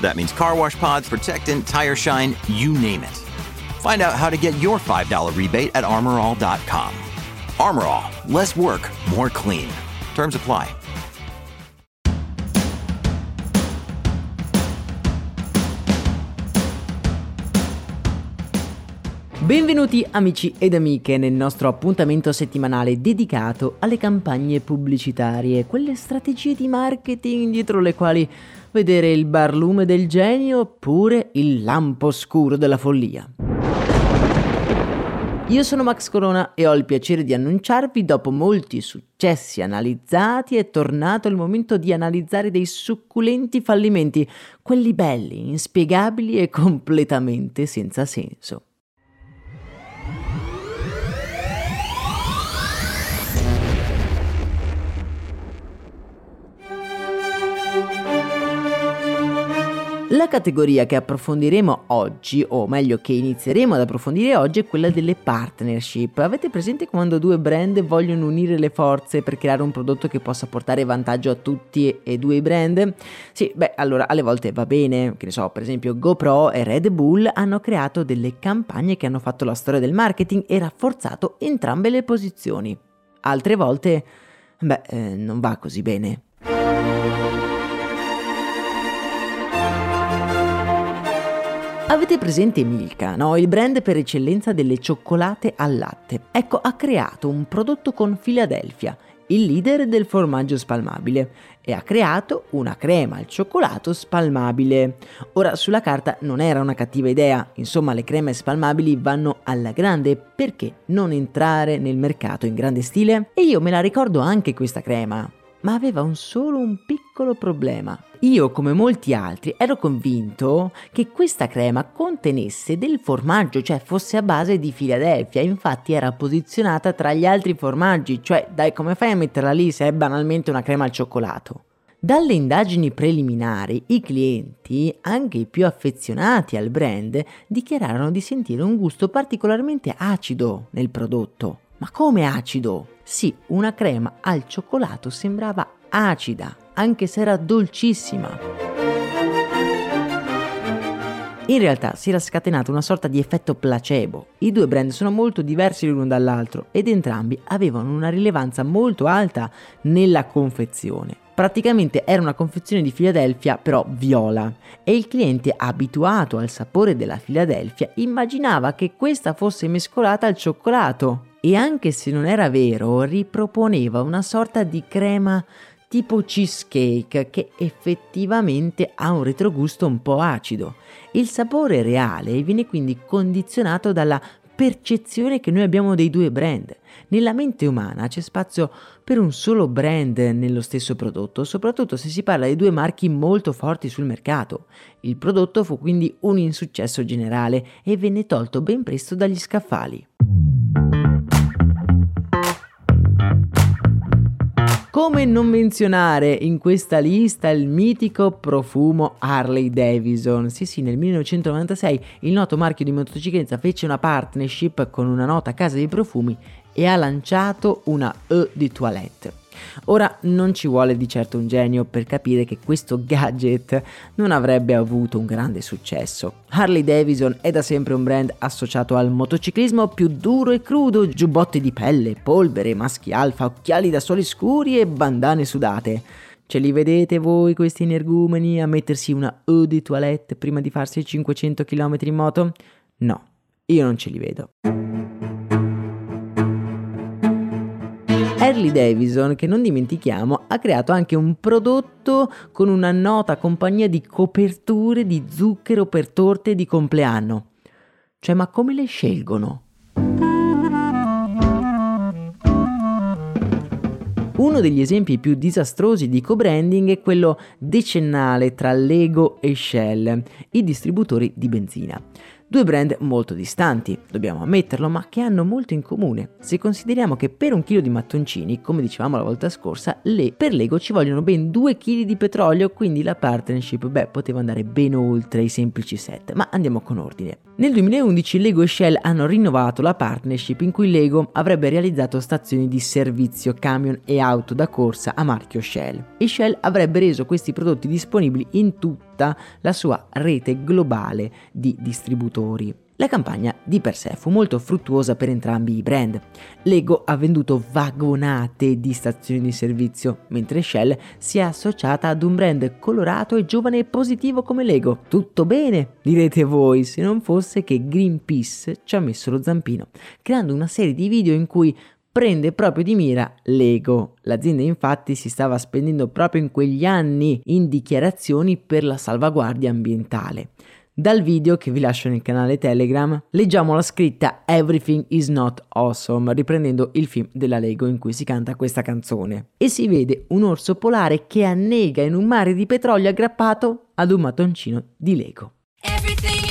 That means car wash pods, protectant, tire shine, you name it. Find out how to get your $5 rebate at armorall.com. Armorall, less work, more clean. Terms apply. Benvenuti amici ed amiche nel nostro appuntamento settimanale dedicato alle campagne pubblicitarie, quelle strategie di marketing dietro le quali vedere il barlume del genio oppure il lampo scuro della follia. Io sono Max Corona e ho il piacere di annunciarvi, dopo molti successi analizzati, è tornato il momento di analizzare dei succulenti fallimenti, quelli belli, inspiegabili e completamente senza senso. La categoria che approfondiremo oggi, o meglio che inizieremo ad approfondire oggi, è quella delle partnership. Avete presente quando due brand vogliono unire le forze per creare un prodotto che possa portare vantaggio a tutti e due i brand? Sì, beh, allora alle volte va bene, che ne so, per esempio GoPro e Red Bull hanno creato delle campagne che hanno fatto la storia del marketing e rafforzato entrambe le posizioni. Altre volte, beh, eh, non va così bene. Avete presente Milka, no? il brand per eccellenza delle cioccolate al latte? Ecco, ha creato un prodotto con Philadelphia, il leader del formaggio spalmabile, e ha creato una crema al cioccolato spalmabile. Ora, sulla carta non era una cattiva idea, insomma le creme spalmabili vanno alla grande, perché non entrare nel mercato in grande stile? E io me la ricordo anche questa crema, ma aveva un solo un piccolo problema. Io, come molti altri, ero convinto che questa crema contenesse del formaggio, cioè fosse a base di Philadelphia, infatti era posizionata tra gli altri formaggi, cioè dai come fai a metterla lì se è banalmente una crema al cioccolato? Dalle indagini preliminari i clienti, anche i più affezionati al brand, dichiararono di sentire un gusto particolarmente acido nel prodotto. Ma come acido? Sì, una crema al cioccolato sembrava acida, anche se era dolcissima. In realtà si era scatenato una sorta di effetto placebo. I due brand sono molto diversi l'uno dall'altro ed entrambi avevano una rilevanza molto alta nella confezione. Praticamente era una confezione di Philadelphia però viola e il cliente abituato al sapore della Philadelphia immaginava che questa fosse mescolata al cioccolato e anche se non era vero riproponeva una sorta di crema tipo cheesecake che effettivamente ha un retrogusto un po' acido. Il sapore reale viene quindi condizionato dalla percezione che noi abbiamo dei due brand. Nella mente umana c'è spazio per un solo brand nello stesso prodotto, soprattutto se si parla di due marchi molto forti sul mercato. Il prodotto fu quindi un insuccesso generale e venne tolto ben presto dagli scaffali. Come non menzionare in questa lista il mitico profumo Harley Davidson? Sì, sì, nel 1996 il noto marchio di motocicletta fece una partnership con una nota casa di profumi e ha lanciato una E di toilette. Ora non ci vuole di certo un genio per capire che questo gadget non avrebbe avuto un grande successo. Harley Davidson è da sempre un brand associato al motociclismo più duro e crudo, giubbotti di pelle, polvere, maschi alfa, occhiali da sole scuri e bandane sudate. Ce li vedete voi questi energumeni a mettersi una eau de toilette prima di farsi 500 km in moto? No, io non ce li vedo. Harley Davidson, che non dimentichiamo, ha creato anche un prodotto con una nota compagnia di coperture di zucchero per torte di compleanno. Cioè, ma come le scelgono? Uno degli esempi più disastrosi di co-branding è quello decennale tra Lego e Shell, i distributori di benzina. Due brand molto distanti, dobbiamo ammetterlo, ma che hanno molto in comune. Se consideriamo che per un chilo di mattoncini, come dicevamo la volta scorsa, le, per Lego ci vogliono ben 2 kg di petrolio, quindi la partnership, beh, poteva andare ben oltre i semplici set. Ma andiamo con ordine. Nel 2011 Lego e Shell hanno rinnovato la partnership in cui Lego avrebbe realizzato stazioni di servizio camion e auto da corsa a marchio Shell e Shell avrebbe reso questi prodotti disponibili in tutta la sua rete globale di distributori. La campagna di per sé fu molto fruttuosa per entrambi i brand. Lego ha venduto vagonate di stazioni di servizio, mentre Shell si è associata ad un brand colorato e giovane e positivo come Lego. Tutto bene, direte voi, se non fosse che Greenpeace ci ha messo lo zampino, creando una serie di video in cui prende proprio di mira Lego. L'azienda infatti si stava spendendo proprio in quegli anni in dichiarazioni per la salvaguardia ambientale. Dal video che vi lascio nel canale Telegram leggiamo la scritta Everything is not awesome, riprendendo il film della Lego in cui si canta questa canzone. E si vede un orso polare che annega in un mare di petrolio aggrappato ad un mattoncino di Lego. Di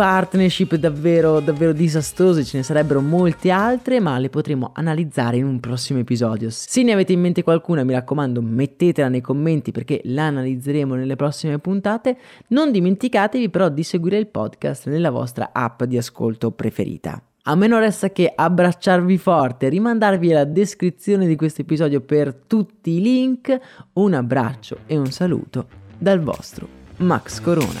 partnership davvero, davvero disastrose ce ne sarebbero molte altre, ma le potremo analizzare in un prossimo episodio. Se ne avete in mente qualcuna, mi raccomando, mettetela nei commenti perché la analizzeremo nelle prossime puntate. Non dimenticatevi però di seguire il podcast nella vostra app di ascolto preferita. A me non resta che abbracciarvi forte, rimandarvi alla descrizione di questo episodio per tutti i link. Un abbraccio e un saluto dal vostro Max Corona.